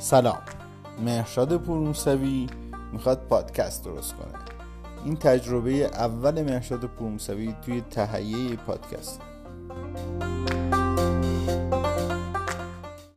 سلام. مهرشاد پورموسوی می‌خواد پادکست درست کنه. این تجربه اول مهرشاد پورموسوی توی تهیه پادکست.